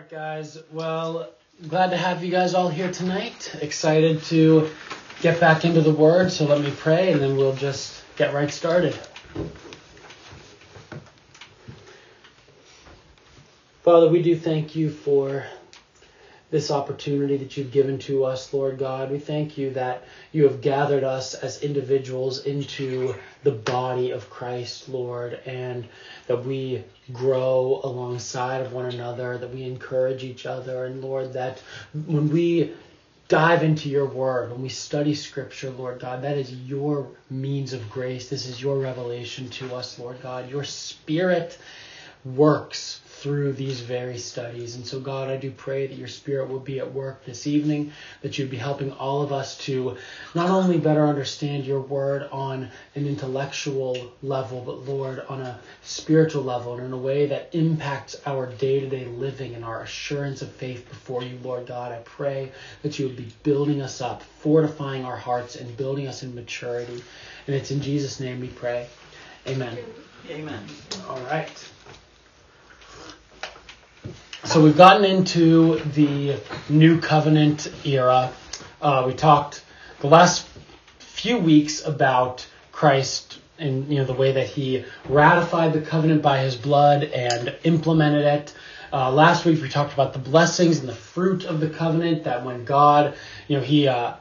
right, guys. Well, glad to have you guys all here tonight. Excited to get back into the Word, so let me pray and then we'll just get right started. Father, we do thank you for this opportunity that you've given to us, Lord God. We thank you that you have gathered us as individuals into the body of Christ, Lord, and that we grow alongside of one another, that we encourage each other, and Lord, that when we dive into your word, when we study scripture, Lord God, that is your means of grace. This is your revelation to us, Lord God. Your spirit works through these very studies. And so, God, I do pray that your Spirit will be at work this evening, that you'd be helping all of us to not only better understand your word on an intellectual level, but, Lord, on a spiritual level and in a way that impacts our day to day living and our assurance of faith before you, Lord God. I pray that you would be building us up, fortifying our hearts, and building us in maturity. And it's in Jesus' name we pray. Amen. Amen. All right. So we've gotten into the new covenant era. Uh, we talked the last few weeks about Christ and you know the way that he ratified the covenant by his blood and implemented it. Uh, last week we talked about the blessings and the fruit of the covenant. That when God, you know, he uh,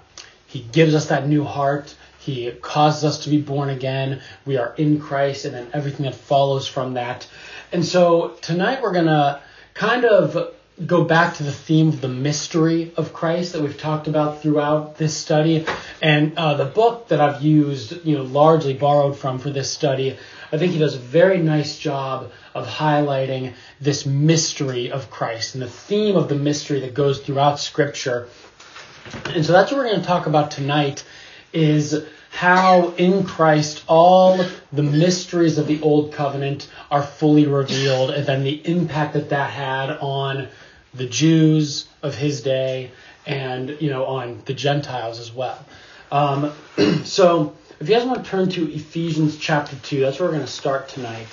he gives us that new heart. He causes us to be born again. We are in Christ, and then everything that follows from that. And so tonight we're gonna kind of go back to the theme of the mystery of Christ that we've talked about throughout this study. And uh, the book that I've used, you know, largely borrowed from for this study, I think he does a very nice job of highlighting this mystery of Christ and the theme of the mystery that goes throughout Scripture. And so that's what we're going to talk about tonight is how in Christ all the mysteries of the old covenant are fully revealed and then the impact that that had on the Jews of his day and you know on the Gentiles as well. Um, so if you guys want to turn to Ephesians chapter 2, that's where we're going to start tonight.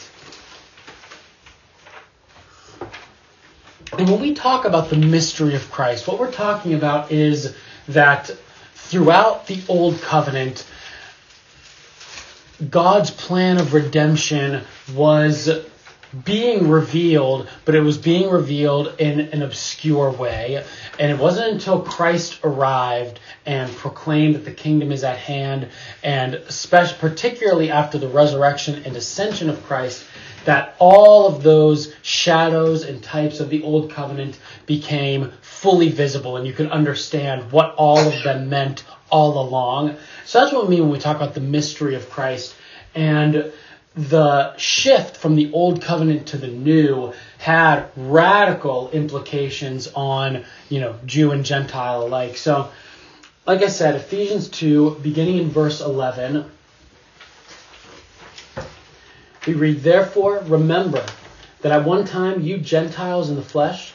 And when we talk about the mystery of Christ, what we're talking about is that throughout the old covenant, God's plan of redemption was being revealed, but it was being revealed in an obscure way. And it wasn't until Christ arrived and proclaimed that the kingdom is at hand, and especially, particularly after the resurrection and ascension of Christ, that all of those shadows and types of the old covenant became fully visible, and you could understand what all of them meant all along. So that's what we mean when we talk about the mystery of Christ. And the shift from the old covenant to the new had radical implications on, you know, Jew and Gentile alike. So, like I said, Ephesians 2, beginning in verse 11, we read, Therefore, remember that at one time you Gentiles in the flesh,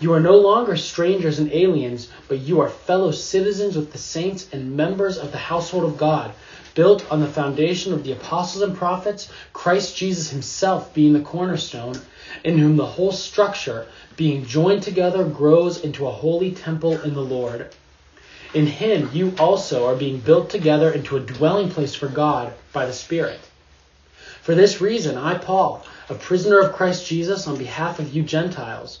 you are no longer strangers and aliens, but you are fellow citizens with the saints and members of the household of God built on the foundation of the apostles and prophets, Christ Jesus himself being the cornerstone, in whom the whole structure, being joined together, grows into a holy temple in the Lord. In him you also are being built together into a dwelling place for God by the Spirit. For this reason, I, Paul, a prisoner of Christ Jesus, on behalf of you Gentiles,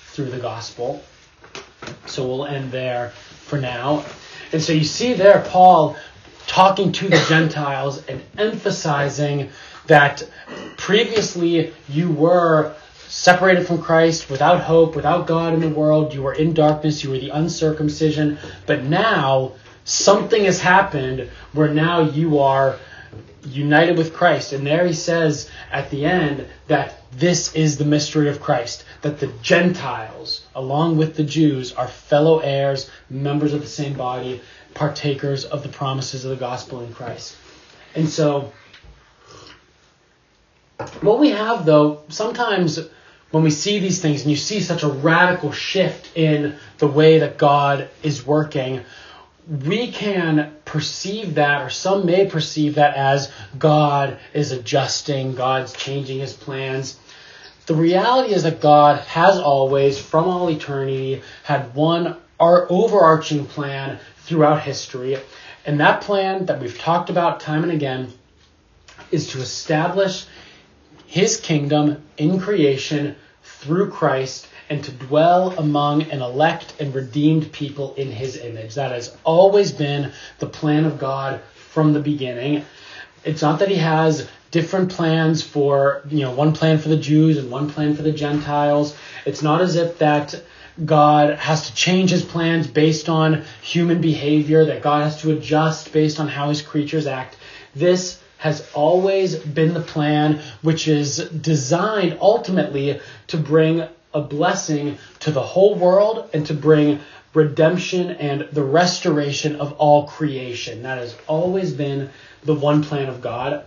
through the gospel. So we'll end there for now. And so you see there Paul talking to the Gentiles and emphasizing that previously you were separated from Christ, without hope, without God in the world, you were in darkness, you were the uncircumcision, but now something has happened where now you are united with Christ. And there he says at the end that this is the mystery of Christ, that the Gentiles, along with the Jews, are fellow heirs, members of the same body, partakers of the promises of the gospel in Christ. And so, what we have though, sometimes when we see these things and you see such a radical shift in the way that God is working, we can perceive that, or some may perceive that as God is adjusting, God's changing his plans. The reality is that God has always, from all eternity, had one our overarching plan throughout history. And that plan that we've talked about time and again is to establish his kingdom in creation through Christ and to dwell among an elect and redeemed people in his image. That has always been the plan of God from the beginning. It's not that he has different plans for, you know, one plan for the Jews and one plan for the Gentiles. It's not as if that God has to change his plans based on human behavior, that God has to adjust based on how his creatures act. This has always been the plan, which is designed ultimately to bring a blessing to the whole world and to bring redemption and the restoration of all creation. That has always been the one plan of God.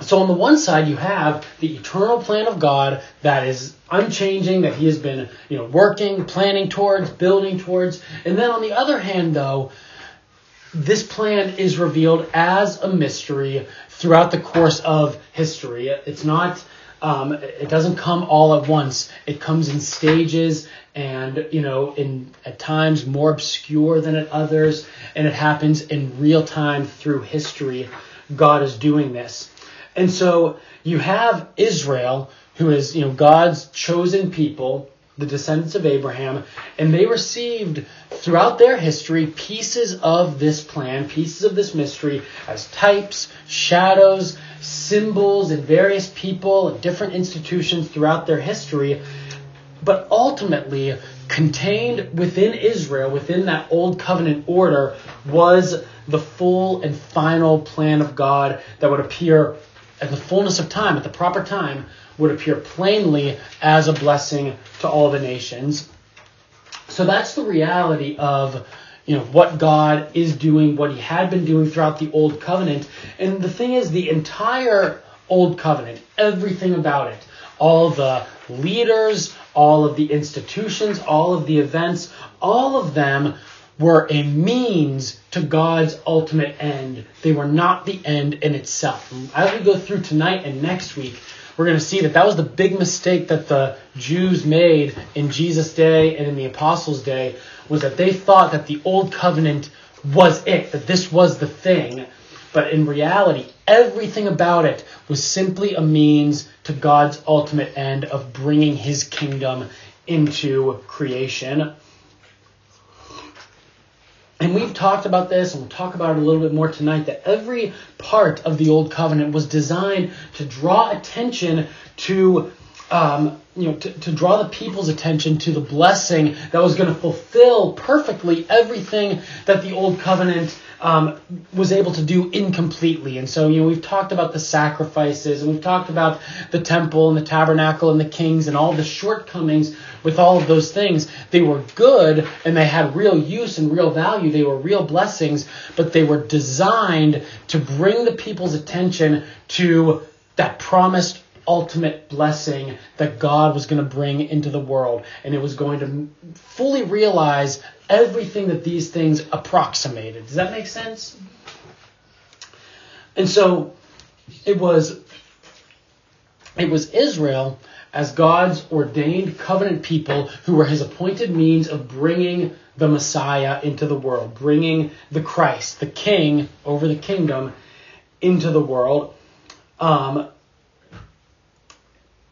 So on the one side you have the eternal plan of God that is unchanging, that he has been, you know, working, planning towards, building towards. And then on the other hand though, this plan is revealed as a mystery throughout the course of history. It's not um, it doesn't come all at once. It comes in stages and, you know, in at times more obscure than at others, and it happens in real time through history. God is doing this. And so you have Israel, who is, you know, God's chosen people, the descendants of Abraham, and they received throughout their history pieces of this plan, pieces of this mystery as types, shadows, symbols and various people and different institutions throughout their history, but ultimately contained within Israel, within that old covenant order, was the full and final plan of God that would appear at the fullness of time, at the proper time, would appear plainly as a blessing to all the nations. So that's the reality of you know what God is doing, what He had been doing throughout the Old Covenant. And the thing is, the entire Old Covenant, everything about it, all the leaders, all of the institutions, all of the events, all of them were a means to God's ultimate end. They were not the end in itself. As we go through tonight and next week, we're going to see that that was the big mistake that the Jews made in Jesus' day and in the apostles' day was that they thought that the old covenant was it, that this was the thing. But in reality, everything about it was simply a means to God's ultimate end of bringing his kingdom into creation. And we've talked about this, and we'll talk about it a little bit more tonight, that every part of the Old Covenant was designed to draw attention to um, you know, to, to draw the people's attention to the blessing that was going to fulfill perfectly everything that the old covenant um, was able to do incompletely. And so, you know, we've talked about the sacrifices and we've talked about the temple and the tabernacle and the kings and all the shortcomings with all of those things. They were good and they had real use and real value. They were real blessings, but they were designed to bring the people's attention to that promised ultimate blessing that God was going to bring into the world. And it was going to fully realize everything that these things approximated. Does that make sense? And so it was it was Israel as God's ordained covenant people who were his appointed means of bringing the Messiah into the world, bringing the Christ, the King over the kingdom, into the world. Um,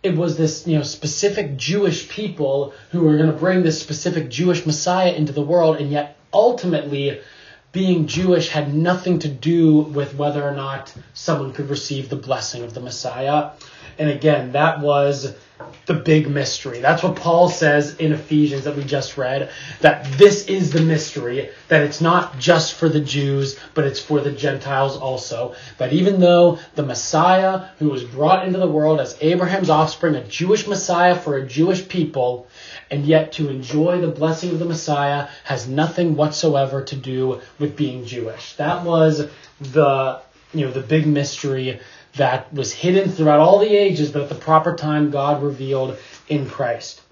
it was this you know specific Jewish people who were going to bring this specific Jewish Messiah into the world, and yet ultimately being Jewish had nothing to do with whether or not someone could receive the blessing of the Messiah. And again, that was the big mystery. That's what Paul says in Ephesians that we just read, that this is the mystery, that it's not just for the Jews, but it's for the Gentiles also. That even though the Messiah who was brought into the world as Abraham's offspring, a Jewish Messiah for a Jewish people, and yet to enjoy the blessing of the Messiah has nothing whatsoever to do with being Jewish. That was the you know the big mystery that was hidden throughout all the ages, but at the proper time God revealed in Christ.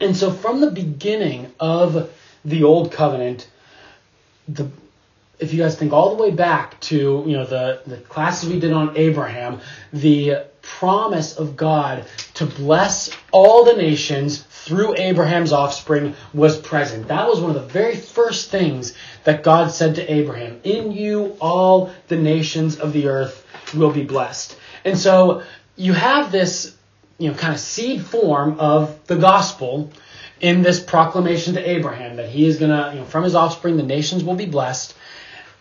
And so from the beginning of the old covenant, the if you guys think all the way back to you know the, the classes we did on Abraham, the promise of God to bless all the nations through Abraham's offspring was present. That was one of the very first things that God said to Abraham In you, all the nations of the earth will be blessed. And so you have this, you know, kind of seed form of the gospel in this proclamation to Abraham that he is going to, you know, from his offspring, the nations will be blessed.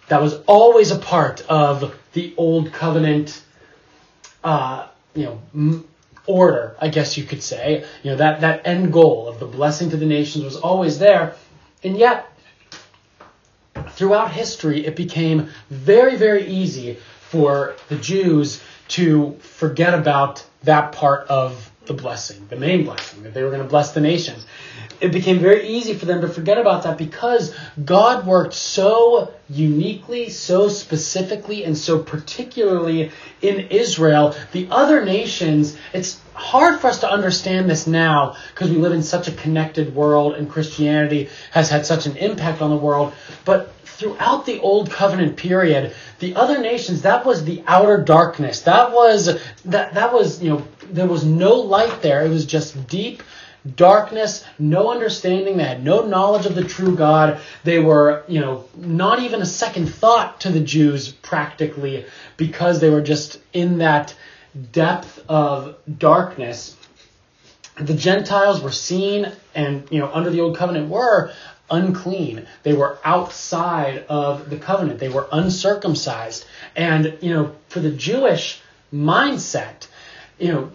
That was always a part of the old covenant, uh, you know, m- order, I guess you could say. You know, that, that end goal of the blessing to the nations was always there. And yet, throughout history, it became very, very easy for the Jews to forget about that part of the blessing, the main blessing, that they were going to bless the nations. It became very easy for them to forget about that because God worked so uniquely, so specifically, and so particularly in Israel. The other nations, it's hard for us to understand this now because we live in such a connected world and Christianity has had such an impact on the world. But throughout the old covenant period the other nations that was the outer darkness. That was that that was you know there was no light there. It was just deep darkness no understanding. They had no knowledge of the true god. They were you know not even a second thought to the jews practically because they were just in that depth of darkness the gentiles were seen and you know under the old covenant were unclean. They were outside of the covenant. They were uncircumcised. And, you know, for the Jewish mindset, you know,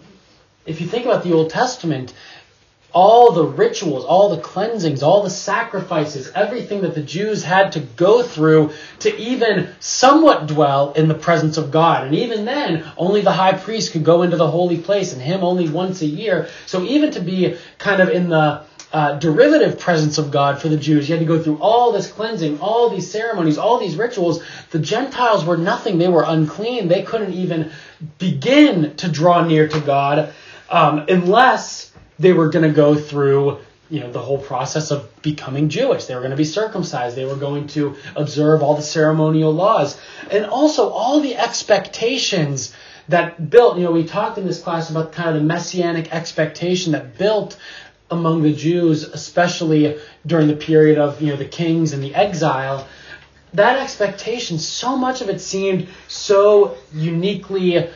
if you think about the Old Testament, all the rituals, all the cleansings, all the sacrifices, everything that the Jews had to go through to even somewhat dwell in the presence of God. And even then, only the high priest could go into the holy place, and him only once a year. So even to be kind of in the uh, derivative presence of God for the Jews. You had to go through all this cleansing, all these ceremonies, all these rituals. The Gentiles were nothing. They were unclean. They couldn't even begin to draw near to God um, unless they were going to go through you know the whole process of becoming Jewish. They were going to be circumcised. They were going to observe all the ceremonial laws, and also all the expectations that built. You know, we talked in this class about kind of the messianic expectation that built among the Jews, especially during the period of you know the kings and the exile, that expectation, so much of it seemed so uniquely,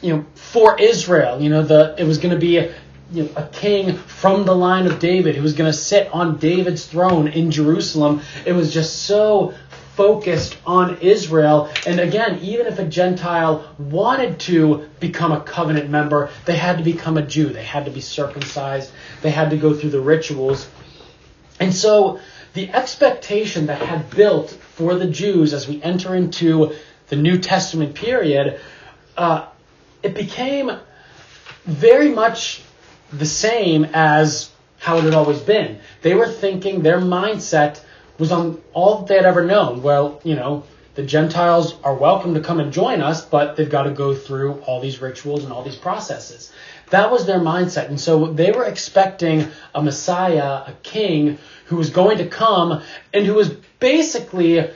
you know, for Israel. You know, the it was going to be you know, a king from the line of David who was going to sit on David's throne in Jerusalem. It was just so focused on Israel. And again, even if a Gentile wanted to become a covenant member, they had to become a Jew. They had to be circumcised. They had to go through the rituals. And so the expectation that had built for the Jews as we enter into the New Testament period, uh, it became very much the same as how it had always been. They were thinking their mindset was on all that they had ever known. Well, you know, the Gentiles are welcome to come and join us, but they've got to go through all these rituals and all these processes. That was their mindset. And so they were expecting a Messiah, a king, who was going to come and who was basically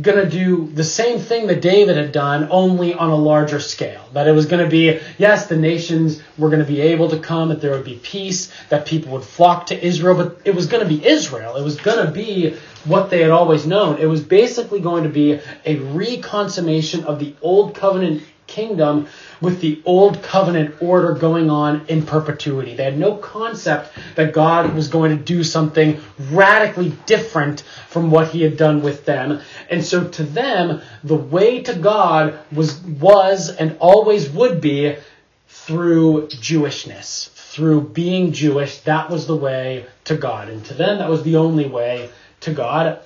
going to do the same thing that David had done, only on a larger scale. That it was going to be, yes, the nations were going to be able to come, that there would be peace, that people would flock to Israel, but it was going to be Israel. It was going to be what they had always known. It was basically going to be a reconsummation of the old covenant kingdom with the old covenant order going on in perpetuity. They had no concept that God was going to do something radically different from what he had done with them. And so to them, the way to God was was and always would be through Jewishness, through being Jewish. That was the way to God. And to them, that was the only way to God.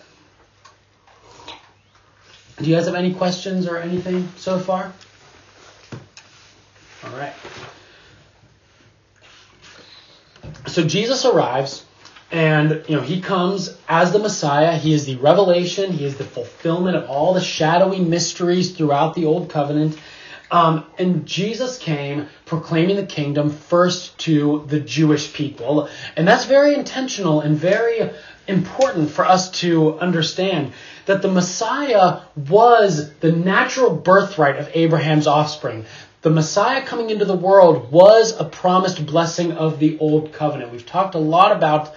Do you guys have any questions or anything so far? All right. So Jesus arrives, and you know he comes as the Messiah. He is the revelation. He is the fulfillment of all the shadowy mysteries throughout the Old Covenant. Um, and Jesus came proclaiming the kingdom first to the Jewish people, and that's very intentional and very important for us to understand that the Messiah was the natural birthright of Abraham's offspring. The Messiah coming into the world was a promised blessing of the Old Covenant. We've talked a lot about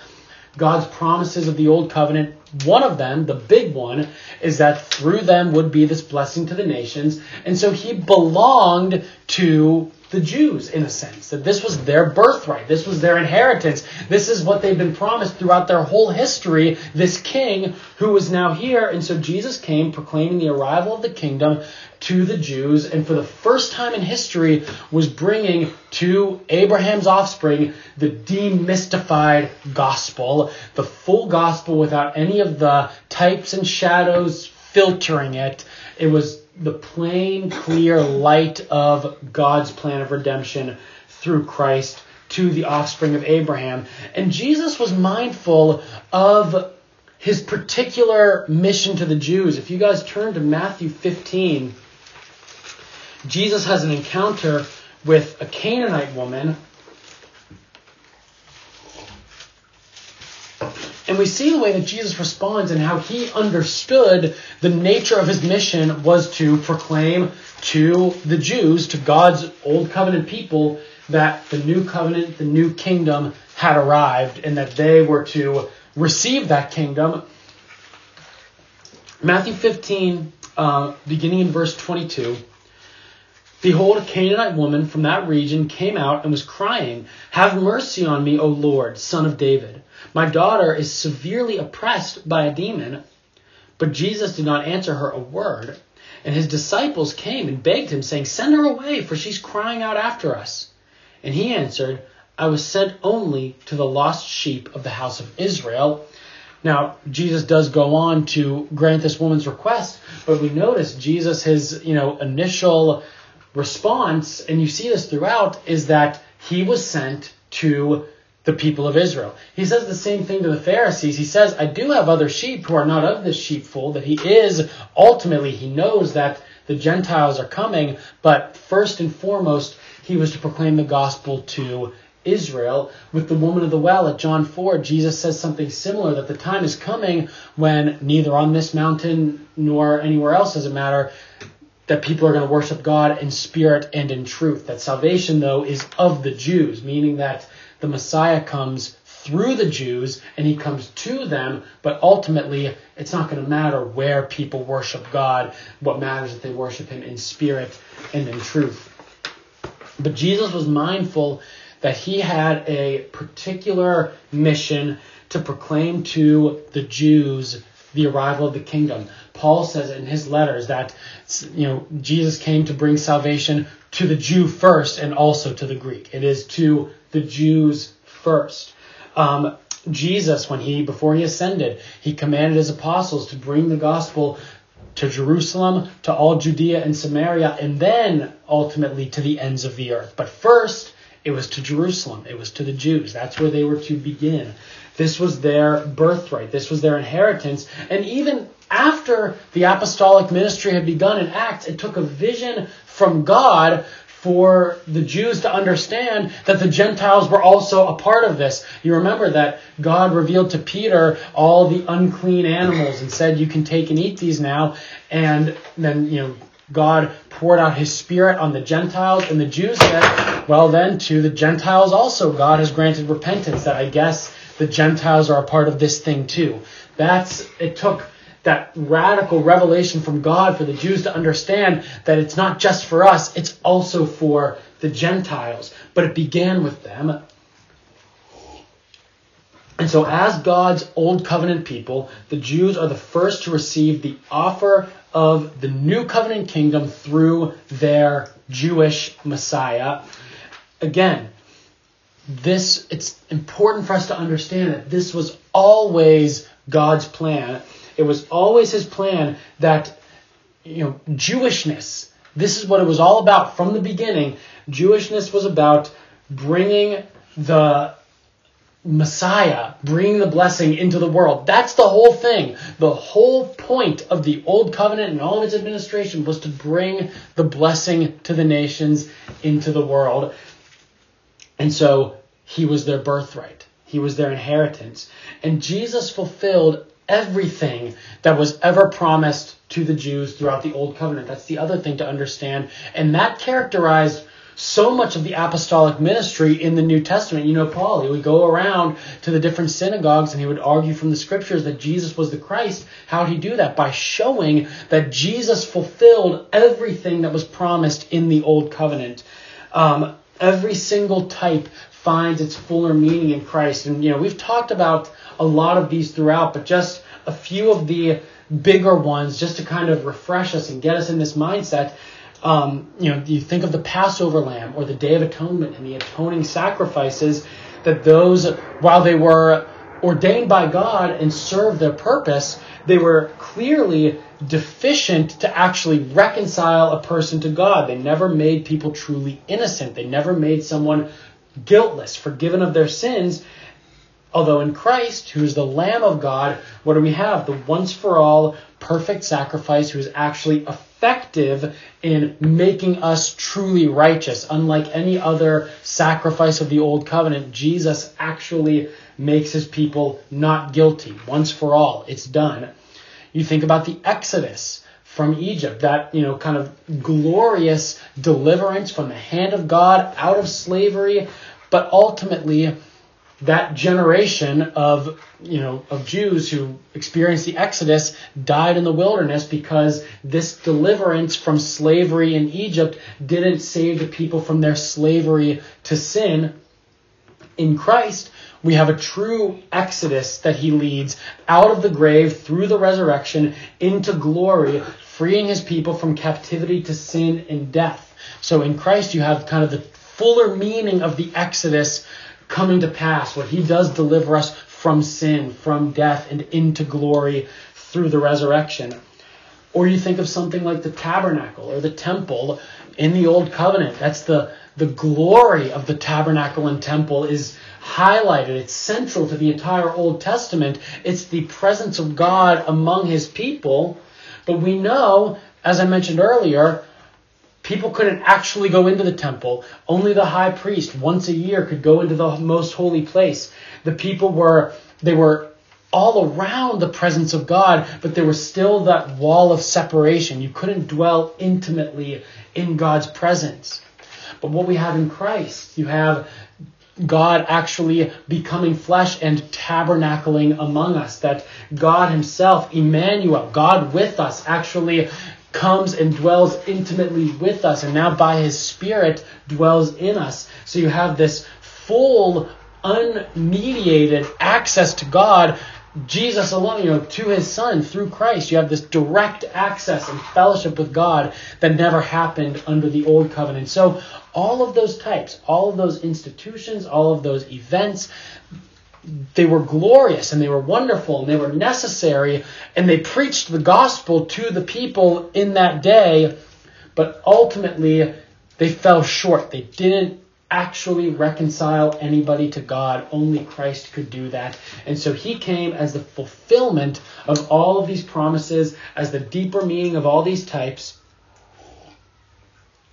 God's promises of the Old Covenant. One of them, the big one, is that through them would be this blessing to the nations. And so he belonged to the Jews, in a sense, that this was their birthright, this was their inheritance, this is what they've been promised throughout their whole history, this king who is now here. And so Jesus came proclaiming the arrival of the kingdom to the Jews, and for the first time in history was bringing to Abraham's offspring the demystified gospel, the full gospel without any of the types and shadows filtering it. It was the plain, clear light of God's plan of redemption through Christ to the offspring of Abraham. And Jesus was mindful of his particular mission to the Jews. If you guys turn to Matthew 15, Jesus has an encounter with a Canaanite woman And we see the way that Jesus responds and how he understood the nature of his mission was to proclaim to the Jews, to God's old covenant people, that the new covenant, the new kingdom had arrived and that they were to receive that kingdom. Matthew 15, uh, beginning in verse 22. Behold, a Canaanite woman from that region came out and was crying, Have mercy on me, O Lord, son of David. My daughter is severely oppressed by a demon. But Jesus did not answer her a word. And his disciples came and begged him, saying, Send her away, for she's crying out after us. And he answered, I was sent only to the lost sheep of the house of Israel. Now, Jesus does go on to grant this woman's request, but we notice Jesus, his you know initial response, and you see this throughout, is that he was sent to the people of Israel. He says the same thing to the Pharisees. He says, I do have other sheep who are not of this sheepfold, that he is ultimately, he knows that the Gentiles are coming, but first and foremost, he was to proclaim the gospel to Israel. With the woman of the well at John 4, Jesus says something similar that the time is coming when neither on this mountain nor anywhere else does it matter that people are going to worship God in spirit and in truth. That salvation, though, is of the Jews, meaning that the Messiah comes through the Jews and he comes to them, but ultimately it's not going to matter where people worship God. What matters is that they worship him in spirit and in truth. But Jesus was mindful that he had a particular mission to proclaim to the Jews the arrival of the kingdom. Paul says in his letters that you know Jesus came to bring salvation to the Jew first and also to the Greek. It is to the Jews first. Um, Jesus, when he before he ascended, he commanded his apostles to bring the gospel to Jerusalem, to all Judea and Samaria, and then ultimately to the ends of the earth. But first, it was to Jerusalem. It was to the Jews. That's where they were to begin. This was their birthright. This was their inheritance. And even after the apostolic ministry had begun in Acts, it took a vision from God for the Jews to understand that the Gentiles were also a part of this. You remember that God revealed to Peter all the unclean animals and said, You can take and eat these now. And then, you know, God poured out his spirit on the Gentiles, and the Jews said, Well, then, to the Gentiles also, God has granted repentance, that I guess the Gentiles are a part of this thing too. That's, it took that radical revelation from God for the Jews to understand that it's not just for us, it's also for the Gentiles. But it began with them. And so, as God's old covenant people, the Jews are the first to receive the offer of the new covenant kingdom through their Jewish Messiah. Again, this it's important for us to understand that this was always God's plan it was always his plan that, you know, Jewishness, this is what it was all about from the beginning. Jewishness was about bringing the Messiah, bringing the blessing into the world. That's the whole thing. The whole point of the Old Covenant and all of its administration was to bring the blessing to the nations into the world. And so he was their birthright. He was their inheritance. And Jesus fulfilled everything that was ever promised to the Jews throughout the Old Covenant. That's the other thing to understand. And that characterized so much of the apostolic ministry in the New Testament. You know, Paul, he would go around to the different synagogues and he would argue from the scriptures that Jesus was the Christ. How did he do that? By showing that Jesus fulfilled everything that was promised in the Old Covenant. Um, every single type finds its fuller meaning in Christ. And, you know, we've talked about a lot of these throughout, but just a few of the bigger ones just to kind of refresh us and get us in this mindset. Um, you know, you think of the Passover lamb or the Day of Atonement and the atoning sacrifices that those, while they were ordained by God and served their purpose, they were clearly deficient to actually reconcile a person to God. They never made people truly innocent. They never made someone guiltless, forgiven of their sins. Although in Christ, who is the Lamb of God, what do we have? The once for all perfect sacrifice who is actually effective in making us truly righteous. Unlike any other sacrifice of the Old Covenant, Jesus actually makes his people not guilty once for all. It's done. You think about the Exodus from Egypt, that, you know, kind of glorious deliverance from the hand of God out of slavery, but ultimately that generation of you know of Jews who experienced the Exodus died in the wilderness because this deliverance from slavery in Egypt didn't save the people from their slavery to sin. In Christ, we have a true exodus that he leads out of the grave through the resurrection into glory, freeing his people from captivity to sin and death. So in Christ, you have kind of the fuller meaning of the exodus coming to pass, where he does deliver us from sin, from death, and into glory through the resurrection. Or you think of something like the tabernacle or the temple in the old covenant. That's the, the glory of the tabernacle and temple is highlighted. It's central to the entire Old Testament. It's the presence of God among his people. But we know, as I mentioned earlier, People couldn't actually go into the temple. Only the high priest once a year could go into the most holy place. The people were, they were all around the presence of God, but there was still that wall of separation. You couldn't dwell intimately in God's presence. But what we have in Christ, you have God actually becoming flesh and tabernacling among us. That God Himself, Emmanuel, God with us, actually comes and dwells intimately with us, and now by his Spirit dwells in us. So you have this full, unmediated access to God, Jesus alone, you know, to his Son through Christ. You have this direct access and fellowship with God that never happened under the old covenant. So all of those types, all of those institutions, all of those events, they were glorious and they were wonderful and they were necessary and they preached the gospel to the people in that day, but ultimately they fell short. They didn't actually reconcile anybody to God. Only Christ could do that. And so he came as the fulfillment of all of these promises, as the deeper meaning of all these types.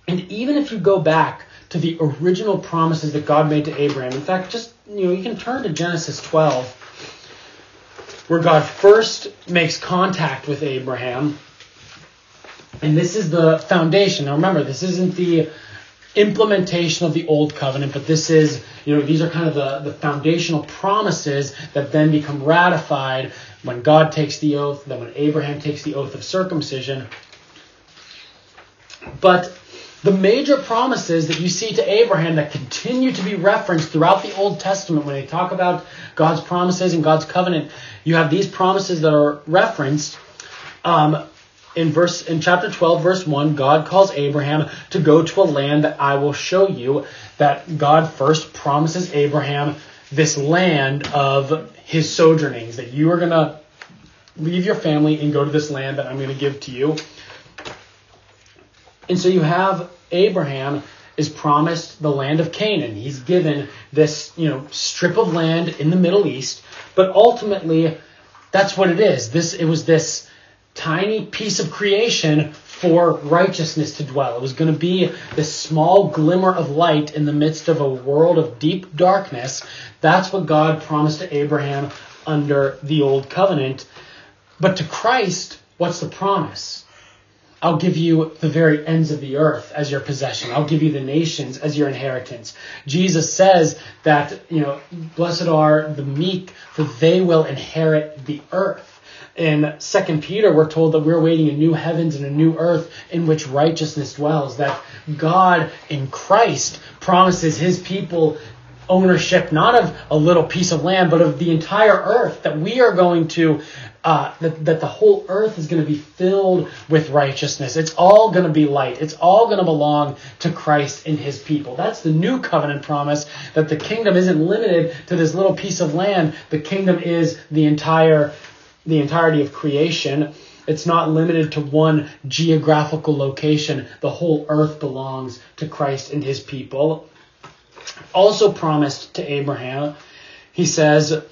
And even if you go back to the original promises that God made to Abraham, in fact, just you know, you can turn to Genesis 12, where God first makes contact with Abraham. And this is the foundation. Now remember, this isn't the implementation of the old covenant, but this is, you know, these are kind of the, the foundational promises that then become ratified when God takes the oath, then when Abraham takes the oath of circumcision. But the major promises that you see to Abraham that continue to be referenced throughout the Old Testament when they talk about God's promises and God's covenant, you have these promises that are referenced. Um, in verse in chapter 12 verse 1 god calls abraham to go to a land that i will show you that god first promises abraham this land of his sojournings that you are going to leave your family and go to this land that i'm going to give to you. And so you have abraham is promised the land of canaan. He's given this you know strip of land in the middle east but ultimately that's what it is. This it was this tiny piece of creation for righteousness to dwell. It was going to be this small glimmer of light in the midst of a world of deep darkness. That's what God promised to Abraham under the old covenant. But to Christ, what's the promise? I'll give you the very ends of the earth as your possession. I'll give you the nations as your inheritance. Jesus says that, you know, blessed are the meek, for they will inherit the earth in Second Peter, we're told that we're waiting a new heavens and a new earth in which righteousness dwells. That God in Christ promises His people ownership not of a little piece of land, but of the entire earth. That we are going to, uh, that, that the whole earth is going to be filled with righteousness. It's all going to be light. It's all going to belong to Christ and His people. That's the new covenant promise. That the kingdom isn't limited to this little piece of land. The kingdom is the entire the entirety of creation. It's not limited to one geographical location. The whole earth belongs to Christ and his people. Also promised to Abraham, he says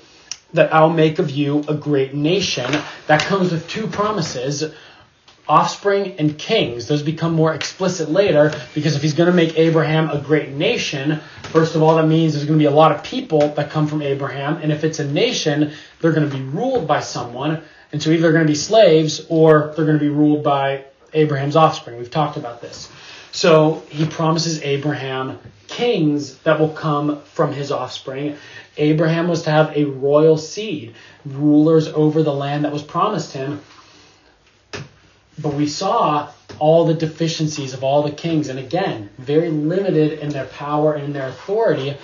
that I'll make of you a great nation. That comes with two promises offspring and kings. Those become more explicit later because if he's going to make Abraham a great nation, first of all, that means there's going to be a lot of people that come from Abraham. And if it's a nation, they're going to be ruled by someone. And so either they're going to be slaves or they're going to be ruled by Abraham's offspring. We've talked about this. So he promises Abraham kings that will come from his offspring. Abraham was to have a royal seed, rulers over the land that was promised him. But we saw all the deficiencies of all the kings, and again, very limited in their power and their authority.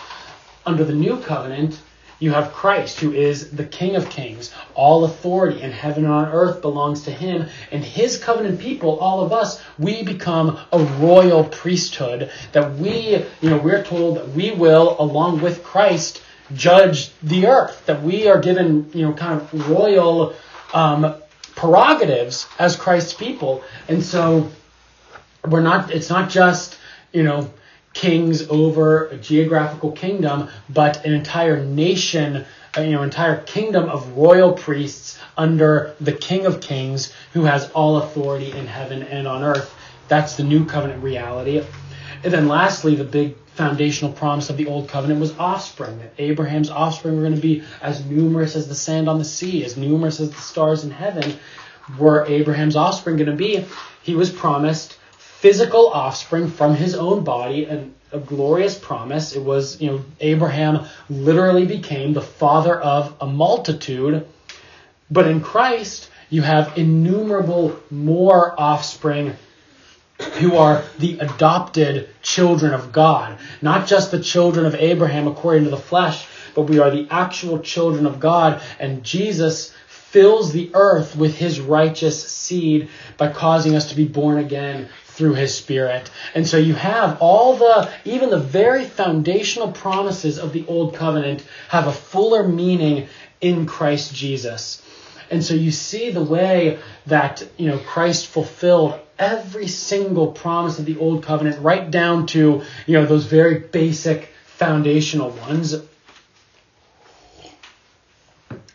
Under the new covenant, you have Christ, who is the King of kings. All authority in heaven and on earth belongs to him. And his covenant people, all of us, we become a royal priesthood. That we, you know, we're told that we will, along with Christ, judge the earth. That we are given, you know, kind of royal um, prerogatives as Christ's people. And so we're not it's not just, you know, kings over a geographical kingdom, but an entire nation, uh, you know, entire kingdom of royal priests under the King of Kings who has all authority in heaven and on earth. That's the new covenant reality. And then lastly, the big foundational promise of the old covenant was offspring, that Abraham's offspring were going to be as numerous as the sand on the sea, as numerous as the stars in heaven. Were Abraham's offspring going to be? He was promised physical offspring from his own body and a glorious promise. It was, you know, Abraham literally became the father of a multitude. But in Christ, you have innumerable more offspring who are the adopted children of God. Not just the children of Abraham according to the flesh, but we are the actual children of God. And Jesus fills the earth with his righteous seed by causing us to be born again through his spirit. And so you have all the, even the very foundational promises of the old covenant have a fuller meaning in Christ Jesus. And so you see the way that, you know, Christ fulfilled every single promise of the old covenant right down to, you know, those very basic foundational ones.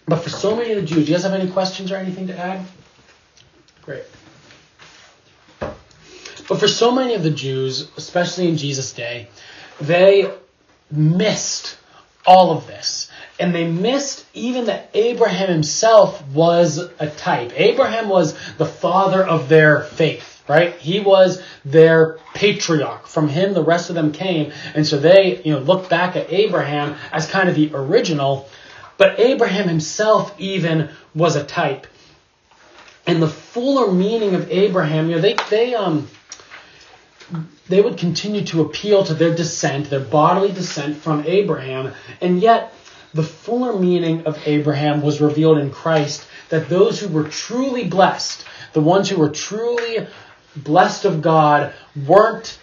But for so many of the Jews, do you guys have any questions or anything to add? Great. But for so many of the Jews, especially in Jesus' day, they missed all of this. And they missed even that Abraham himself was a type. Abraham was the father of their faith, right? He was their patriarch. From him, the rest of them came. And so they, you know, look back at Abraham as kind of the original. But Abraham himself even was a type. And the fuller meaning of Abraham, you know, they, they, um, they would continue to appeal to their descent, their bodily descent from Abraham, and yet the fuller meaning of Abraham was revealed in Christ that those who were truly blessed, the ones who were truly blessed of God, weren't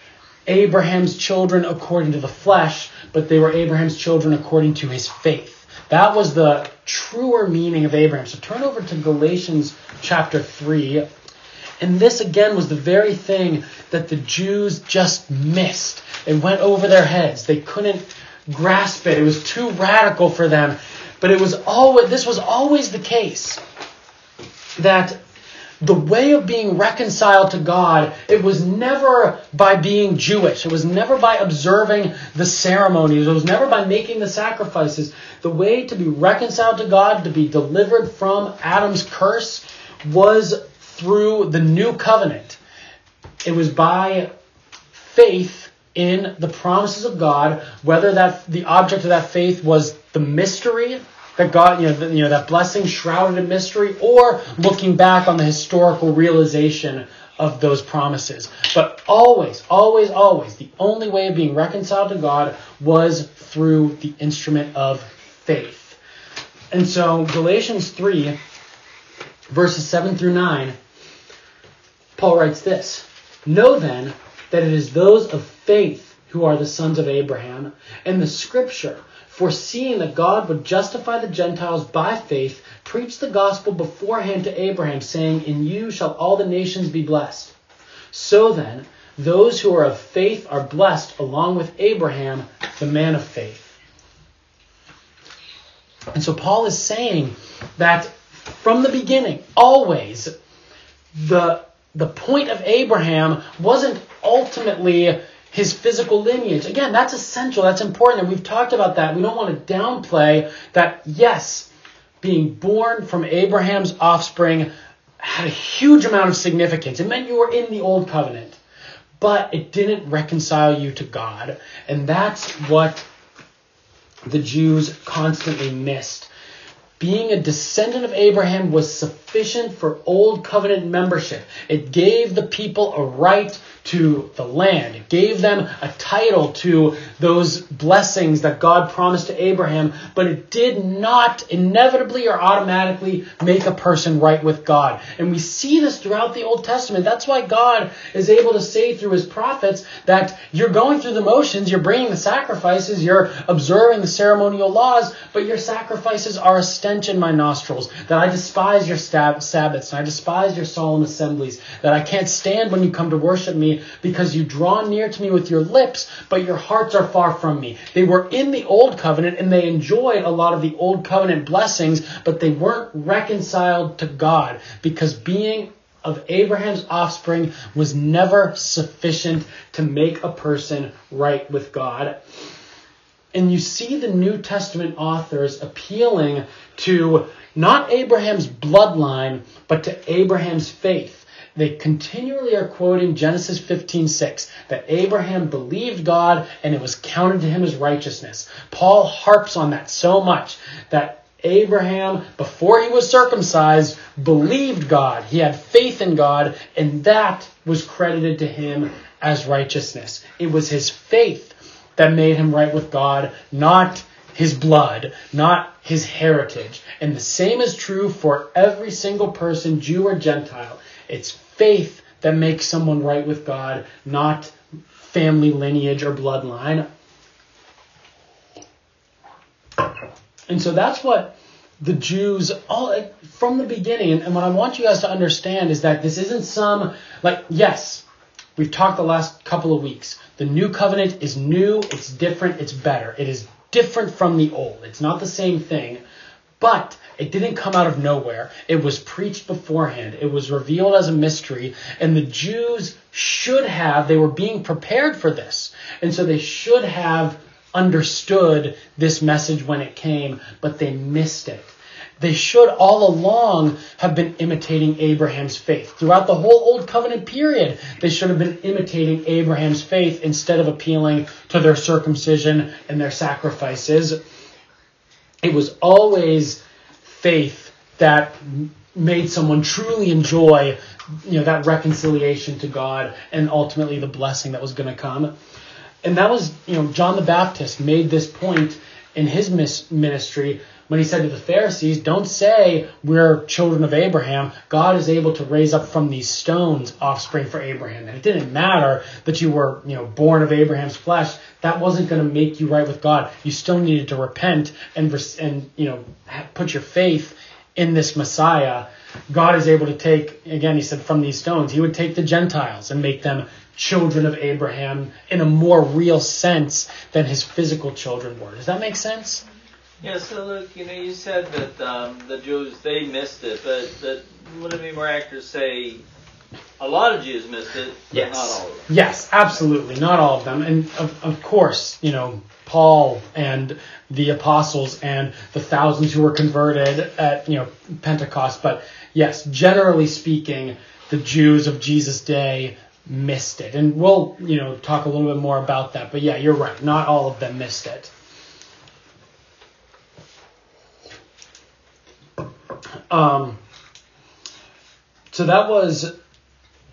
Abraham's children according to the flesh, but they were Abraham's children according to his faith. That was the truer meaning of Abraham. So turn over to Galatians chapter 3. And this again was the very thing that the Jews just missed. It went over their heads. They couldn't grasp it. It was too radical for them. But it was always this was always the case that the way of being reconciled to God, it was never by being Jewish. It was never by observing the ceremonies. It was never by making the sacrifices. The way to be reconciled to God, to be delivered from Adam's curse, was through the new covenant. It was by faith in the promises of God, whether that the object of that faith was the mystery that God, you know, the, you know, that blessing shrouded in mystery, or looking back on the historical realization of those promises. But always, always, always, the only way of being reconciled to God was through the instrument of faith. And so Galatians 3, verses 7 through 9 Paul writes this Know then that it is those of faith who are the sons of Abraham, and the scripture, foreseeing that God would justify the Gentiles by faith, preached the gospel beforehand to Abraham, saying, In you shall all the nations be blessed. So then, those who are of faith are blessed along with Abraham, the man of faith. And so Paul is saying that from the beginning, always, the the point of Abraham wasn't ultimately his physical lineage. Again, that's essential, that's important, and we've talked about that. We don't want to downplay that, yes, being born from Abraham's offspring had a huge amount of significance. It meant you were in the old covenant, but it didn't reconcile you to God. And that's what the Jews constantly missed being a descendant of Abraham was sufficient for Old Covenant membership. It gave the people a right to the land. It gave them a title to those blessings that God promised to Abraham, but it did not inevitably or automatically make a person right with God. And we see this throughout the Old Testament. That's why God is able to say through his prophets that you're going through the motions, you're bringing the sacrifices, you're observing the ceremonial laws, but your sacrifices are a stench in my nostrils, that I despise your Sabbaths, and I despise your solemn assemblies, that I can't stand when you come to worship me because you draw near to me with your lips, but your hearts are far from me. They were in the old covenant and they enjoyed a lot of the old covenant blessings, but they weren't reconciled to God because being of Abraham's offspring was never sufficient to make a person right with God. And you see the New Testament authors appealing to not Abraham's bloodline, but to Abraham's faith they continually are quoting Genesis 15:6 that Abraham believed God and it was counted to him as righteousness. Paul harps on that so much that Abraham, before he was circumcised, believed God. He had faith in God, and that was credited to him as righteousness. It was his faith that made him right with God, not his blood, not his heritage. And the same is true for every single person, Jew or Gentile. It's faith that makes someone right with God, not family lineage or bloodline. And so that's what the Jews all from the beginning, and what I want you guys to understand is that this isn't some like yes, we've talked the last couple of weeks. The new covenant is new, it's different, it's better. It is different from the old. It's not the same thing, but it didn't come out of nowhere. It was preached beforehand. It was revealed as a mystery, and the Jews should have, they were being prepared for this. And so they should have understood this message when it came, but they missed it. They should all along have been imitating Abraham's faith. Throughout the whole Old Covenant period, they should have been imitating Abraham's faith instead of appealing to their circumcision and their sacrifices. It was always faith that made someone truly enjoy you know that reconciliation to God and ultimately the blessing that was going to come. And that was, you know, John the Baptist made this point in his ministry when he said to the Pharisees, Don't say we're children of Abraham. God is able to raise up from these stones offspring for Abraham. And it didn't matter that you were, you know, born of Abraham's flesh. That wasn't going to make you right with God. You still needed to repent and, and you know, put your faith in this Messiah. God is able to take, again, he said, from these stones, he would take the Gentiles and make them children of Abraham in a more real sense than his physical children were. Does that make sense? Yeah, so look, you know, you said that um, the Jews, they missed it, but that would it be more accurate to say a lot of Jews missed it, yes. not all of them? Yes, absolutely, not all of them. And of, of course, you know, Paul and the apostles and the thousands who were converted at, you know, Pentecost, but yes, generally speaking, the Jews of Jesus' day missed it. And we'll, you know, talk a little bit more about that. But yeah, you're right. Not all of them missed it. Um, so that was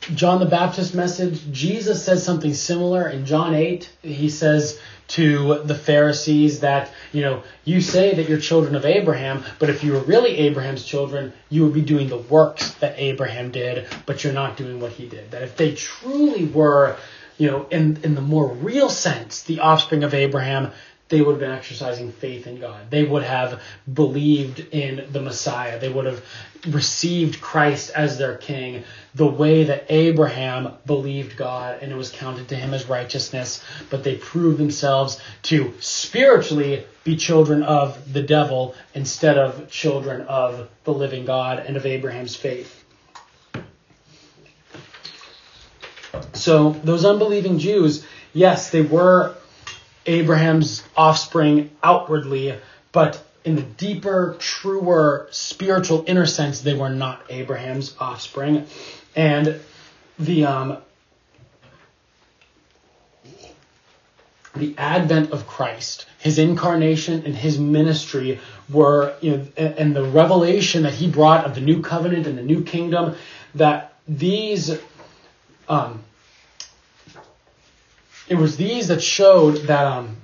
John the Baptist message. Jesus says something similar in John 8. He says, to the Pharisees that, you know, you say that you're children of Abraham, but if you were really Abraham's children, you would be doing the works that Abraham did, but you're not doing what he did. That if they truly were, you know, in, in the more real sense, the offspring of Abraham, they would have been exercising faith in God. They would have believed in the Messiah. They would have received Christ as their king the way that Abraham believed God and it was counted to him as righteousness. But they proved themselves to spiritually be children of the devil instead of children of the living God and of Abraham's faith. So those unbelieving Jews, yes, they were Abraham's offspring outwardly, but in the deeper, truer, spiritual inner sense, they were not Abraham's offspring. And the um, the advent of Christ, his incarnation and his ministry were, you know, and the revelation that he brought of the new covenant and the new kingdom, that these um, it was these that showed that um,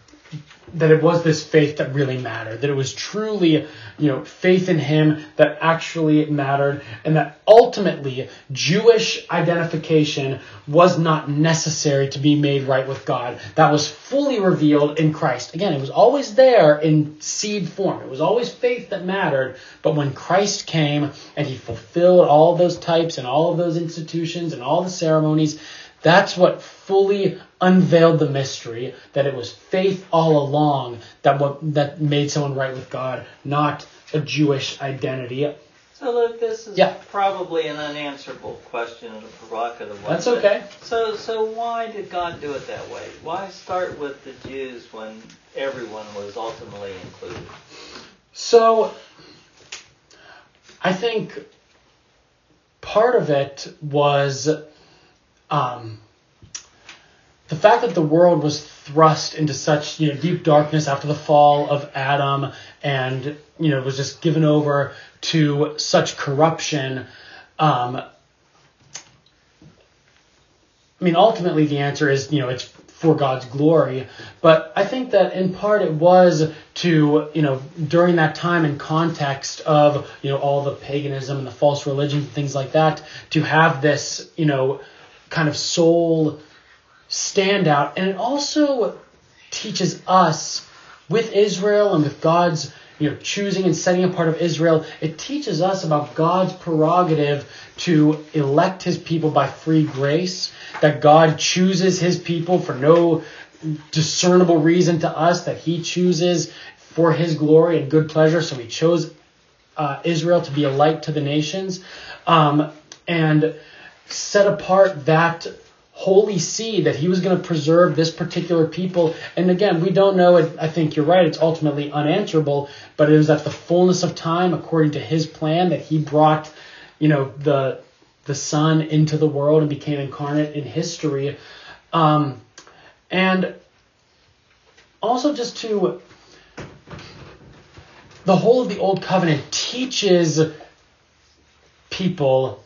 that it was this faith that really mattered, that it was truly, you know, faith in him that actually mattered, and that ultimately Jewish identification was not necessary to be made right with God. That was fully revealed in Christ. Again, it was always there in seed form. It was always faith that mattered, but when Christ came and he fulfilled all those types and all of those institutions and all the ceremonies, that's what fully unveiled the mystery that it was faith all along that what that made someone right with God, not a Jewish identity. So look, this is yeah. probably an unanswerable question and a provocative one. That's okay. So so why did God do it that way? Why start with the Jews when everyone was ultimately included? So I think part of it was um, the fact that the world was thrust into such you know deep darkness after the fall of Adam and you know was just given over to such corruption. Um, I mean, ultimately, the answer is you know it's for God's glory. But I think that in part it was to, you know, during that time and context of, you know, all the paganism and the false religions and things like that, to have this, you know, kind of sole standout. And it also teaches us with Israel and with God's you know, choosing and setting apart of Israel, it teaches us about God's prerogative to elect his people by free grace, that God chooses his people for no discernible reason to us, that he chooses for his glory and good pleasure. So he chose uh, Israel to be a light to the nations. Um, and set apart that holy seed that he was going to preserve this particular people. And again, we don't know it. I think you're right. It's ultimately unanswerable, but it was at the fullness of time, according to his plan, that he brought, you know, the the Son into the world and became incarnate in history. Um, and also just to the whole of the old covenant teaches people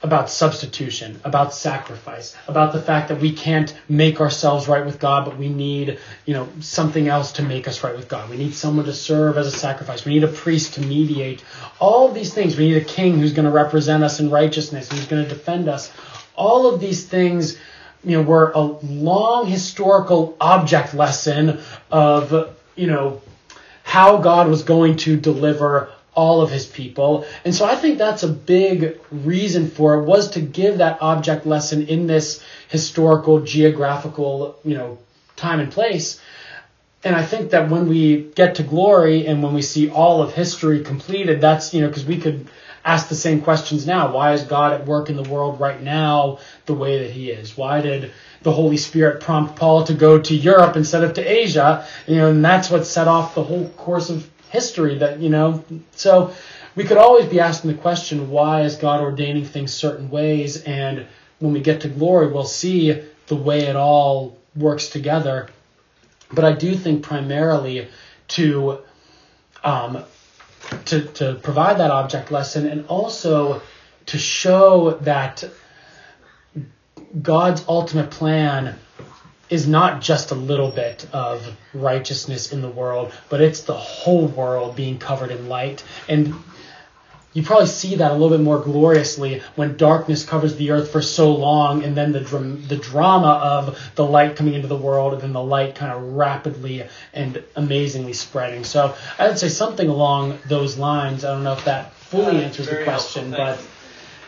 about substitution, about sacrifice, about the fact that we can't make ourselves right with God, but we need, you know, something else to make us right with God. We need someone to serve as a sacrifice. We need a priest to mediate. All of these things. We need a king who's going to represent us in righteousness, who's going to defend us. All of these things, you know, were a long historical object lesson of, you know, how God was going to deliver all of his people. And so I think that's a big reason for it was to give that object lesson in this historical geographical, you know, time and place. And I think that when we get to glory and when we see all of history completed, that's, you know, because we could ask the same questions now. Why is God at work in the world right now the way that he is? Why did the Holy Spirit prompt Paul to go to Europe instead of to Asia? You know, and that's what set off the whole course of history that, you know, so we could always be asking the question, why is God ordaining things certain ways? And when we get to glory, we'll see the way it all works together. But I do think primarily to, um, to, to provide that object lesson and also to show that God's ultimate plan is not just a little bit of righteousness in the world, but it's the whole world being covered in light. And you probably see that a little bit more gloriously when darkness covers the earth for so long, and then the the drama of the light coming into the world, and then the light kind of rapidly and amazingly spreading. So I would say something along those lines. I don't know if that fully uh, answers the question, but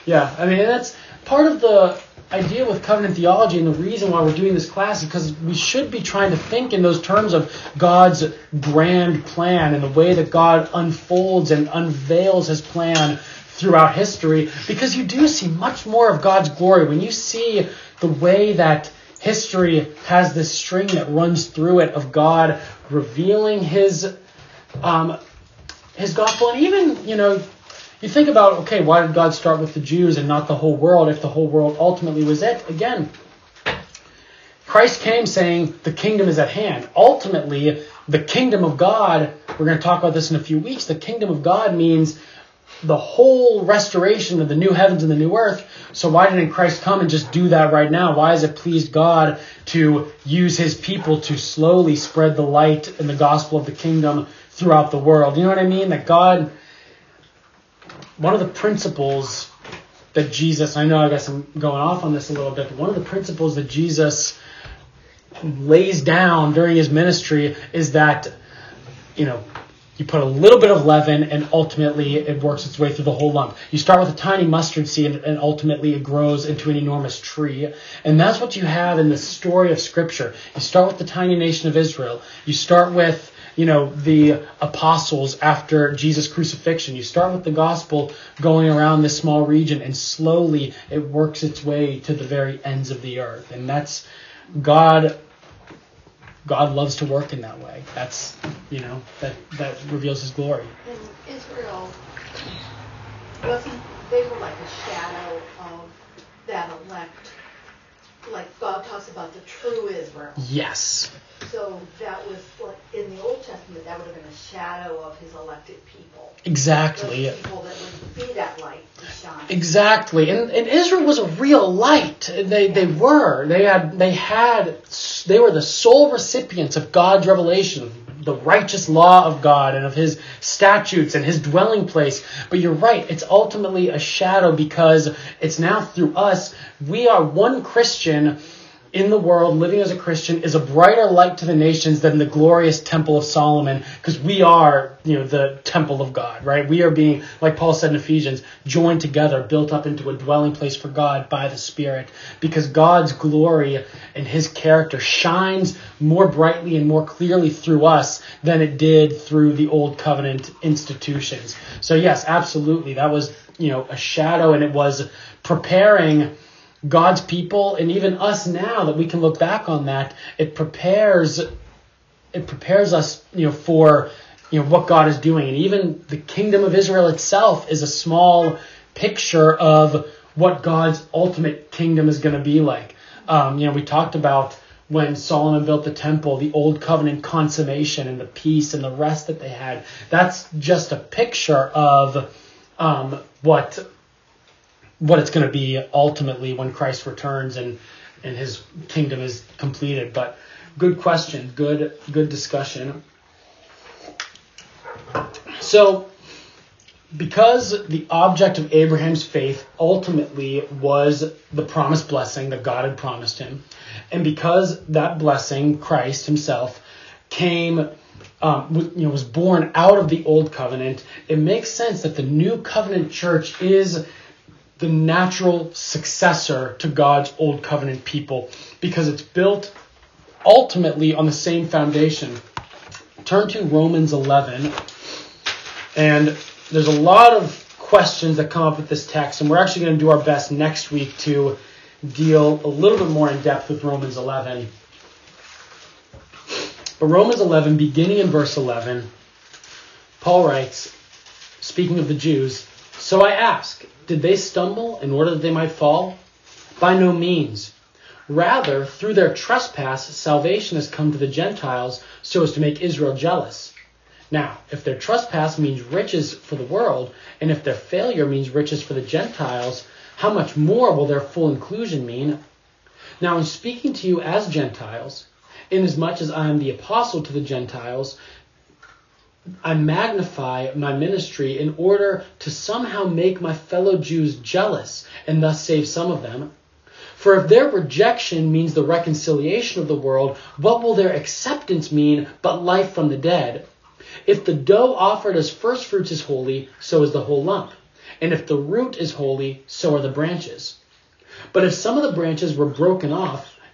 yeah, I mean that's part of the idea with covenant theology and the reason why we're doing this class is because we should be trying to think in those terms of God's grand plan and the way that God unfolds and unveils his plan throughout history. Because you do see much more of God's glory. When you see the way that history has this string that runs through it of God revealing his um, his gospel and even you know you think about, okay, why did God start with the Jews and not the whole world if the whole world ultimately was it? Again, Christ came saying the kingdom is at hand. Ultimately, the kingdom of God, we're going to talk about this in a few weeks, the kingdom of God means the whole restoration of the new heavens and the new earth. So why didn't Christ come and just do that right now? Why has it pleased God to use his people to slowly spread the light and the gospel of the kingdom throughout the world? You know what I mean? That God one of the principles that Jesus, I know I guess I'm going off on this a little bit, but one of the principles that Jesus lays down during his ministry is that, you know, you put a little bit of leaven and ultimately it works its way through the whole lump. You start with a tiny mustard seed and ultimately it grows into an enormous tree. And that's what you have in the story of Scripture. You start with the tiny nation of Israel. You start with you know, the apostles after Jesus' crucifixion. You start with the gospel going around this small region, and slowly it works its way to the very ends of the earth. And that's God. God loves to work in that way. That's you know that that reveals His glory. In Israel, wasn't they were like a shadow of that elect like God talks about the true Israel. Yes. So that was like in the Old Testament, that would have been a shadow of His elected people. Exactly. Those people that would be that light. Exactly, and, and Israel was a real light. They they were. They had they had they were the sole recipients of God's revelation, the righteous law of God and of His statutes and His dwelling place. But you're right, it's ultimately a shadow because it's now through us. We are one Christian in the world, living as a Christian, is a brighter light to the nations than the glorious temple of Solomon, because we are, you know, the temple of God, right? We are being, like Paul said in Ephesians, joined together, built up into a dwelling place for God by the Spirit, because God's glory and His character shines more brightly and more clearly through us than it did through the old covenant institutions. So yes, absolutely, that was, you know, a shadow, and it was preparing God's people and even us now that we can look back on that, it prepares it prepares us, you know, for you know what God is doing. And even the kingdom of Israel itself is a small picture of what God's ultimate kingdom is going to be like. Um, you know, we talked about when Solomon built the temple, the old covenant consummation and the peace and the rest that they had. That's just a picture of um, what what it's going to be ultimately when Christ returns and and his kingdom is completed. But good question, good good discussion. So because the object of Abraham's faith ultimately was the promised blessing that God had promised him, and because that blessing, Christ Himself, came, um, you know, was born out of the old covenant, it makes sense that the new covenant church is the natural successor to God's old covenant people because it's built ultimately on the same foundation. Turn to Romans 11, and there's a lot of questions that come up with this text, and we're actually going to do our best next week to deal a little bit more in depth with Romans 11. But Romans 11, beginning in verse 11, Paul writes, speaking of the Jews, So I ask, did they stumble in order that they might fall? By no means. Rather, through their trespass, salvation has come to the Gentiles so as to make Israel jealous. Now, if their trespass means riches for the world, and if their failure means riches for the Gentiles, how much more will their full inclusion mean? Now, in speaking to you as Gentiles, inasmuch as I am the apostle to the Gentiles, I magnify my ministry in order to somehow make my fellow Jews jealous and thus save some of them. For if their rejection means the reconciliation of the world, what will their acceptance mean but life from the dead? If the dough offered as first fruits is holy, so is the whole lump. And if the root is holy, so are the branches. But if some of the branches were broken off,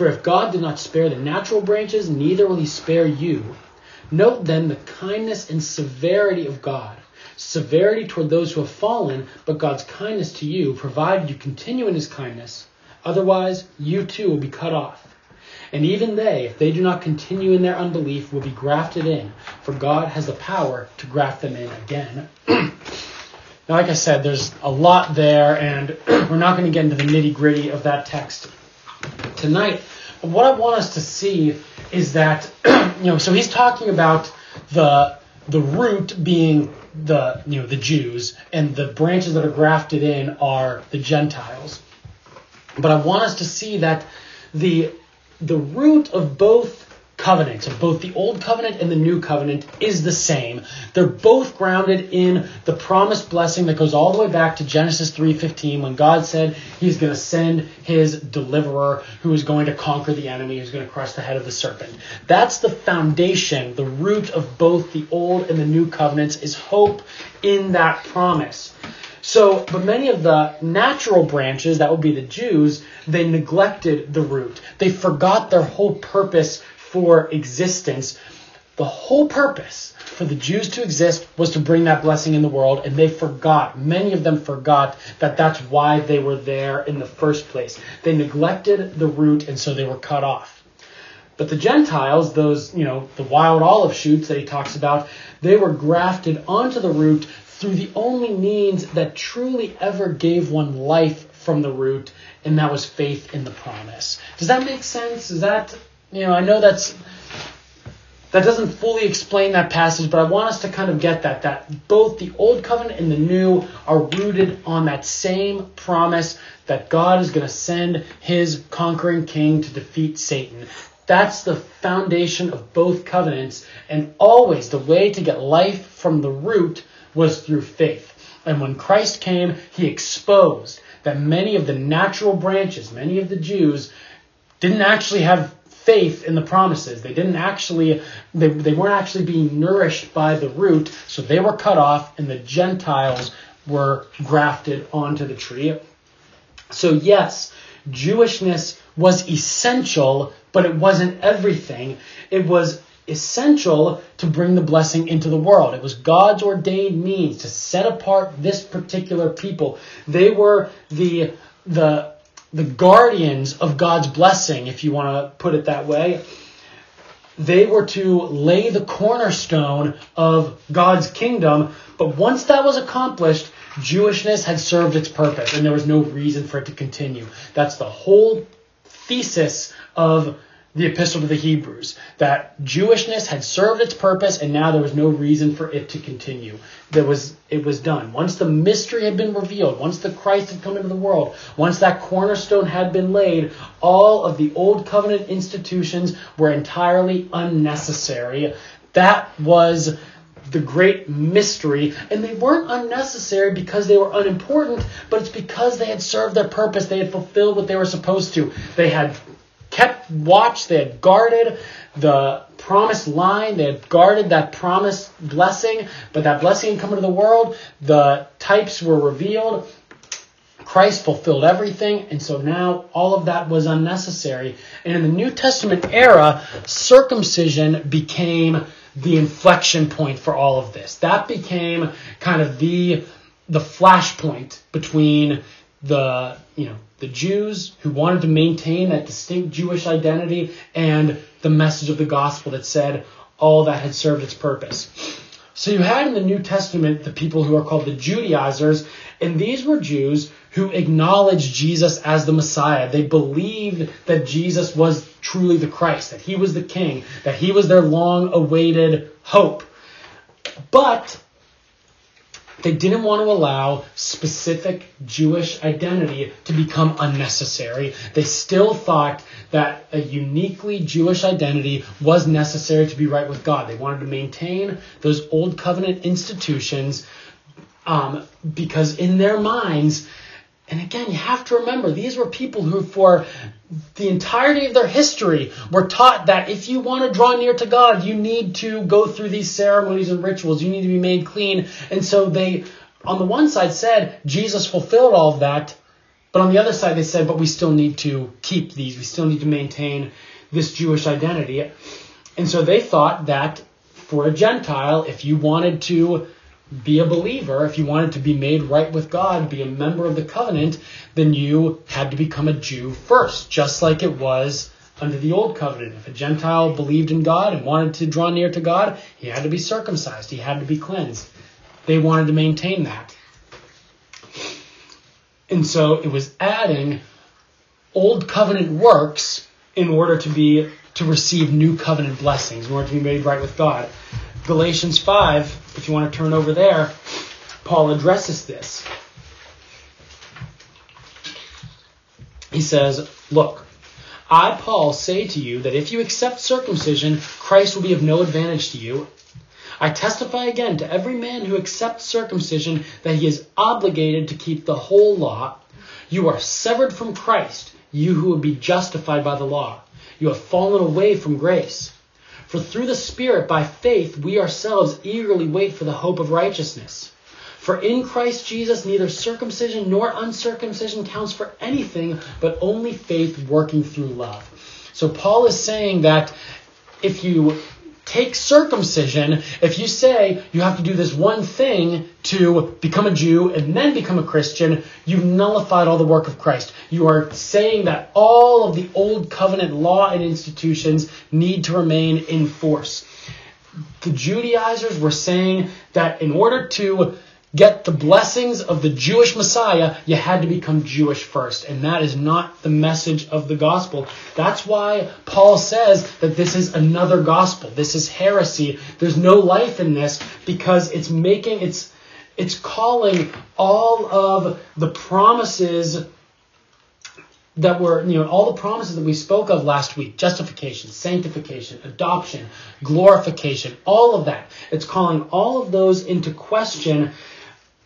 For if God did not spare the natural branches, neither will he spare you. Note then the kindness and severity of God. Severity toward those who have fallen, but God's kindness to you, provided you continue in his kindness. Otherwise, you too will be cut off. And even they, if they do not continue in their unbelief, will be grafted in, for God has the power to graft them in again. now, like I said, there's a lot there, and we're not going to get into the nitty gritty of that text tonight. What I want us to see is that, you know, so he's talking about the the root being the you know the Jews and the branches that are grafted in are the Gentiles. But I want us to see that the the root of both covenant of both the old covenant and the new covenant is the same. They're both grounded in the promised blessing that goes all the way back to Genesis 3:15 when God said he's going to send his deliverer who is going to conquer the enemy, who's going to crush the head of the serpent. That's the foundation, the root of both the old and the new covenants is hope in that promise. So, but many of the natural branches, that would be the Jews, they neglected the root. They forgot their whole purpose for existence. The whole purpose for the Jews to exist was to bring that blessing in the world, and they forgot, many of them forgot that that's why they were there in the first place. They neglected the root, and so they were cut off. But the Gentiles, those, you know, the wild olive shoots that he talks about, they were grafted onto the root through the only means that truly ever gave one life from the root, and that was faith in the promise. Does that make sense? Is that you know, I know that's that doesn't fully explain that passage, but I want us to kind of get that that both the old covenant and the new are rooted on that same promise that God is going to send his conquering king to defeat Satan. That's the foundation of both covenants, and always the way to get life from the root was through faith. And when Christ came, he exposed that many of the natural branches, many of the Jews, didn't actually have faith in the promises. They didn't actually, they, they weren't actually being nourished by the root, so they were cut off, and the Gentiles were grafted onto the tree. So, yes, Jewishness was essential, but it wasn't everything. It was essential to bring the blessing into the world. It was God's ordained means to set apart this particular people. They were the the the guardians of God's blessing, if you want to put it that way. They were to lay the cornerstone of God's kingdom, but once that was accomplished, Jewishness had served its purpose and there was no reason for it to continue. That's the whole thesis of the epistle to the Hebrews that Jewishness had served its purpose and now there was no reason for it to continue. There was it was done. Once the mystery had been revealed, once the Christ had come into the world, once that cornerstone had been laid, all of the old covenant institutions were entirely unnecessary. That was the great mystery, and they weren't unnecessary because they were unimportant, but it's because they had served their purpose. They had fulfilled what they were supposed to. They had kept watch, they had guarded the promised line, they had guarded that promised blessing, but that blessing had come into the world, the types were revealed, Christ fulfilled everything, and so now all of that was unnecessary. And in the New Testament era, circumcision became the inflection point for all of this. That became kind of the the flashpoint between the you know the Jews who wanted to maintain that distinct Jewish identity and the message of the gospel that said all that had served its purpose. So you had in the New Testament the people who are called the Judaizers, and these were Jews who acknowledged Jesus as the Messiah. They believed that Jesus was truly the Christ, that he was the king, that he was their long awaited hope. But they didn't want to allow specific Jewish identity to become unnecessary. They still thought that a uniquely Jewish identity was necessary to be right with God. They wanted to maintain those old covenant institutions um, because in their minds, and again, you have to remember, these were people who, for the entirety of their history, were taught that if you want to draw near to God, you need to go through these ceremonies and rituals. You need to be made clean. And so they, on the one side, said Jesus fulfilled all of that. But on the other side, they said, but we still need to keep these. We still need to maintain this Jewish identity. And so they thought that for a Gentile, if you wanted to be a believer, if you wanted to be made right with God, be a member of the covenant, then you had to become a Jew first, just like it was under the old covenant. If a Gentile believed in God and wanted to draw near to God, he had to be circumcised, he had to be cleansed. They wanted to maintain that. And so it was adding old covenant works in order to be to receive new covenant blessings, in order to be made right with God. Galatians 5, if you want to turn over there, Paul addresses this. He says, Look, I, Paul, say to you that if you accept circumcision, Christ will be of no advantage to you. I testify again to every man who accepts circumcision that he is obligated to keep the whole law. You are severed from Christ, you who would be justified by the law. You have fallen away from grace. For through the Spirit, by faith, we ourselves eagerly wait for the hope of righteousness. For in Christ Jesus, neither circumcision nor uncircumcision counts for anything, but only faith working through love. So Paul is saying that if you take circumcision, if you say you have to do this one thing to become a Jew and then become a Christian, you've nullified all the work of Christ. You are saying that all of the old covenant law and institutions need to remain in force. The Judaizers were saying that in order to get the blessings of the Jewish Messiah, you had to become Jewish first. And that is not the message of the gospel. That's why Paul says that this is another gospel. This is heresy. There's no life in this because it's making, it's, it's calling all of the promises that were, you know, all the promises that we spoke of last week justification, sanctification, adoption, glorification, all of that. It's calling all of those into question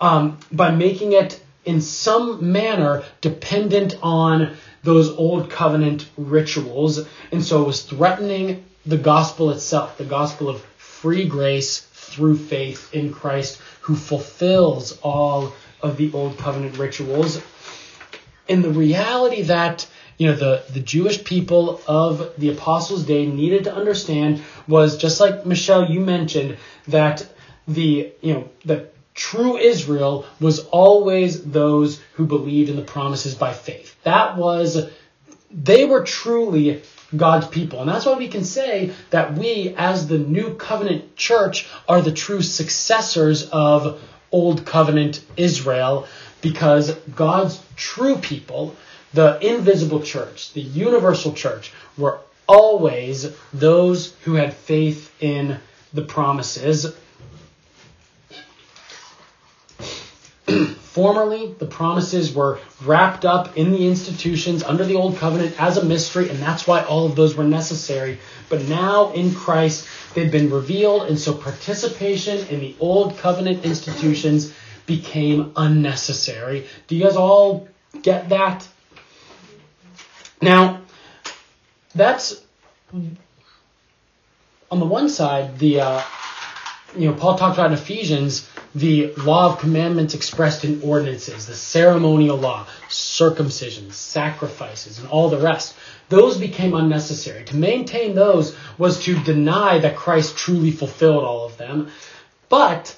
um, by making it in some manner dependent on those old covenant rituals. And so it was threatening the gospel itself, the gospel of free grace through faith in Christ who fulfills all of the old covenant rituals. And the reality that you know the, the Jewish people of the apostles' day needed to understand was just like Michelle you mentioned that the you know that true Israel was always those who believed in the promises by faith. That was, they were truly God's people. And that's why we can say that we, as the new covenant church, are the true successors of old covenant Israel, because God's true people, the invisible church, the universal church, were always those who had faith in the promises Formerly, the promises were wrapped up in the institutions under the Old Covenant as a mystery, and that's why all of those were necessary. But now in Christ, they've been revealed, and so participation in the Old Covenant institutions became unnecessary. Do you guys all get that? Now, that's on the one side, the uh, you know Paul talked about in Ephesians the law of commandments expressed in ordinances, the ceremonial law, circumcision, sacrifices, and all the rest, those became unnecessary. To maintain those was to deny that Christ truly fulfilled all of them. But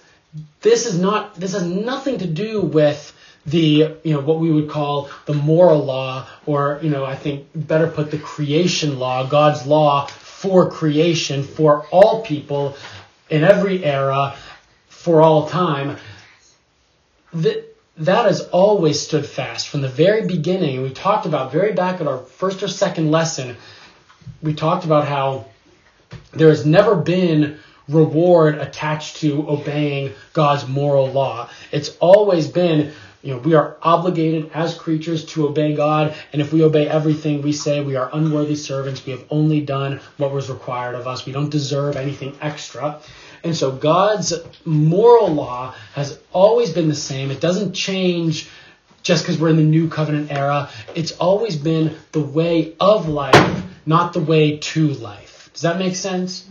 this is not this has nothing to do with the you know what we would call the moral law or you know I think better put the creation law, God's law for creation for all people in every era for all time, that, that has always stood fast from the very beginning. We talked about very back at our first or second lesson, we talked about how there has never been reward attached to obeying God's moral law. It's always been, you know, we are obligated as creatures to obey God, and if we obey everything we say, we are unworthy servants. We have only done what was required of us. We don't deserve anything extra. And so God's moral law has always been the same. It doesn't change just because we're in the new covenant era. It's always been the way of life, not the way to life. Does that make sense?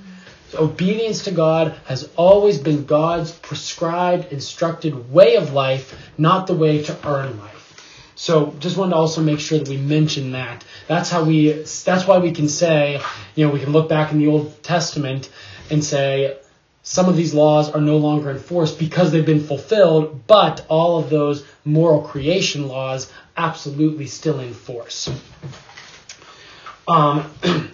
So obedience to God has always been God's prescribed, instructed way of life, not the way to earn life. So just wanted to also make sure that we mention that. That's how we that's why we can say, you know, we can look back in the Old Testament and say, some of these laws are no longer enforced because they've been fulfilled, but all of those moral creation laws absolutely still in force. Um,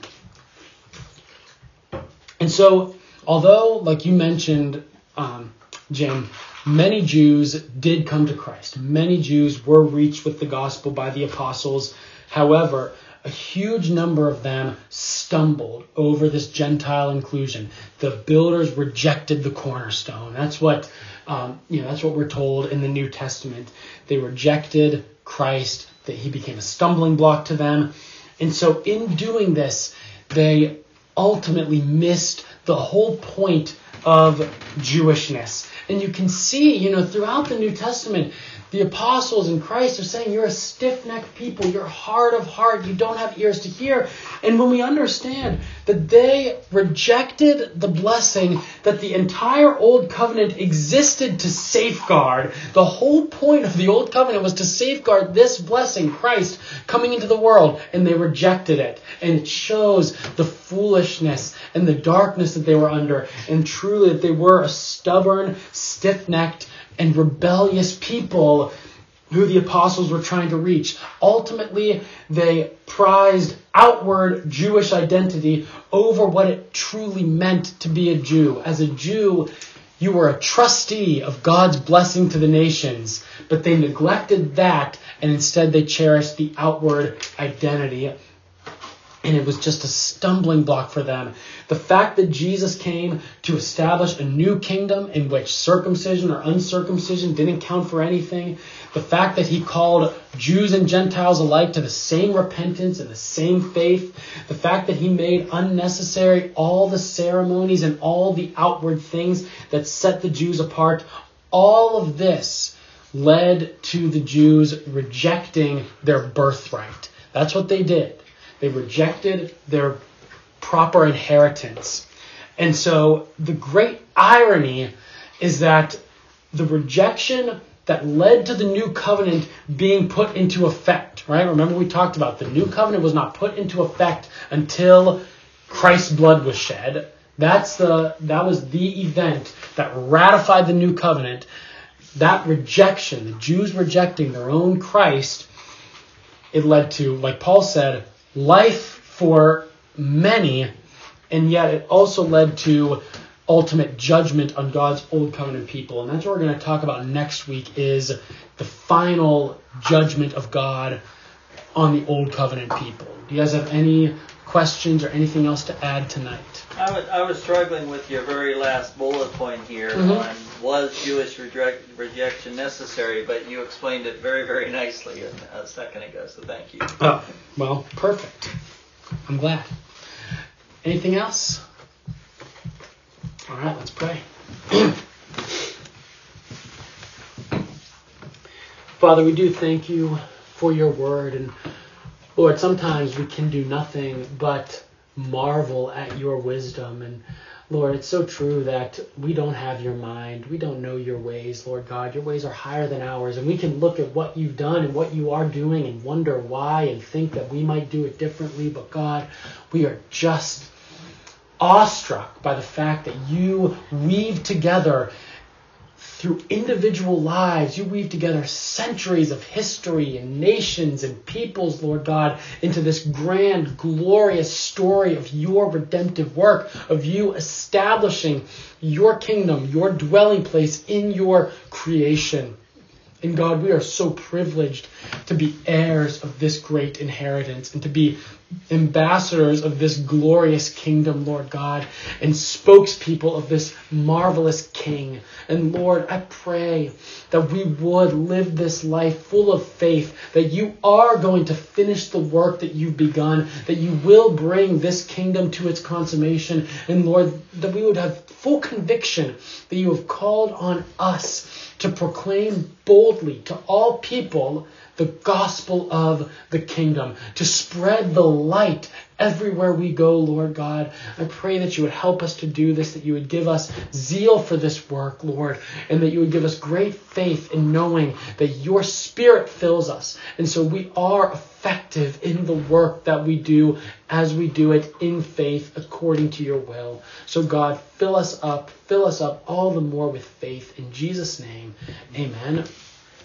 and so, although, like you mentioned, um, Jim, many Jews did come to Christ. Many Jews were reached with the gospel by the apostles. However, a huge number of them stumbled over this Gentile inclusion. The builders rejected the cornerstone. That's what um, you know. That's what we're told in the New Testament. They rejected Christ. That he became a stumbling block to them, and so in doing this, they ultimately missed the whole point of Jewishness. And you can see, you know, throughout the New Testament, the apostles and Christ are saying you're a stiff necked people, you're hard of heart, you don't have ears to hear. And when we understand that they rejected the blessing that the entire Old Covenant existed to safeguard, the whole point of the Old Covenant was to safeguard this blessing, Christ coming into the world, and they rejected it. And it shows the foolishness and the darkness that they were under, and truly that they were a stubborn, stiff necked, and rebellious people who the apostles were trying to reach. Ultimately, they prized outward Jewish identity over what it truly meant to be a Jew. As a Jew, You were a trustee of God's blessing to the nations, but they neglected that and instead they cherished the outward identity and it was just a stumbling block for them. The fact that Jesus came to establish a new kingdom in which circumcision or uncircumcision didn't count for anything, the fact that he called Jews and Gentiles alike to the same repentance and the same faith, the fact that he made unnecessary all the ceremonies and all the outward things that set the Jews apart, all of this led to the Jews rejecting their birthright. That's what they did. They rejected their proper inheritance. And so the great irony is that the rejection that led to the new covenant being put into effect, right? Remember we talked about the new covenant was not put into effect until Christ's blood was shed. That's the that was the event that ratified the new covenant. That rejection, the Jews rejecting their own Christ, it led to, like Paul said, life for many, and yet it also led to ultimate judgment on God's old covenant people. And that's what we're going to talk about next week is the final judgment of God on the old covenant people. Do you guys have any questions or anything else to add tonight? I was, I was struggling with your very last bullet point here mm-hmm. on was Jewish reject, rejection necessary, but you explained it very, very nicely a, second ago, so thank you. Oh, well, perfect. I'm glad. Anything else? All right, let's pray. Father, we do thank you for your word. And Lord, sometimes we can do nothing but marvel at your wisdom. And Lord, it's so true that we don't have your mind. We don't know your ways, Lord God. Your ways are higher than ours. And we can look at what you've done and what you are doing and wonder why and think that we might do it differently. But God, we are just awestruck by the fact that you weave together through individual lives, you weave together centuries of history and nations and peoples, Lord God, into this grand, glorious story of your redemptive work, of you establishing your kingdom, your dwelling place in your creation. And God, we are so privileged to be heirs of this great inheritance and to be ambassadors of this glorious kingdom, Lord God, and spokespeople of this marvelous King. And Lord, I pray that we would live this life full of faith, that you are going to finish the work that you've begun, that you will bring this kingdom to its consummation. And Lord, that we would have full conviction that you have called on us to proclaim boldly to all people the gospel of the kingdom, to spread the light everywhere we go, Lord God. I pray that you would help us to do this, that you would give us zeal for this work, Lord, and that you would give us great faith in knowing that your spirit fills us. And so we are effective in the work that we do as we do it in faith according to your will. So, God, fill us up, fill us up all the more with faith. In Jesus' name, amen.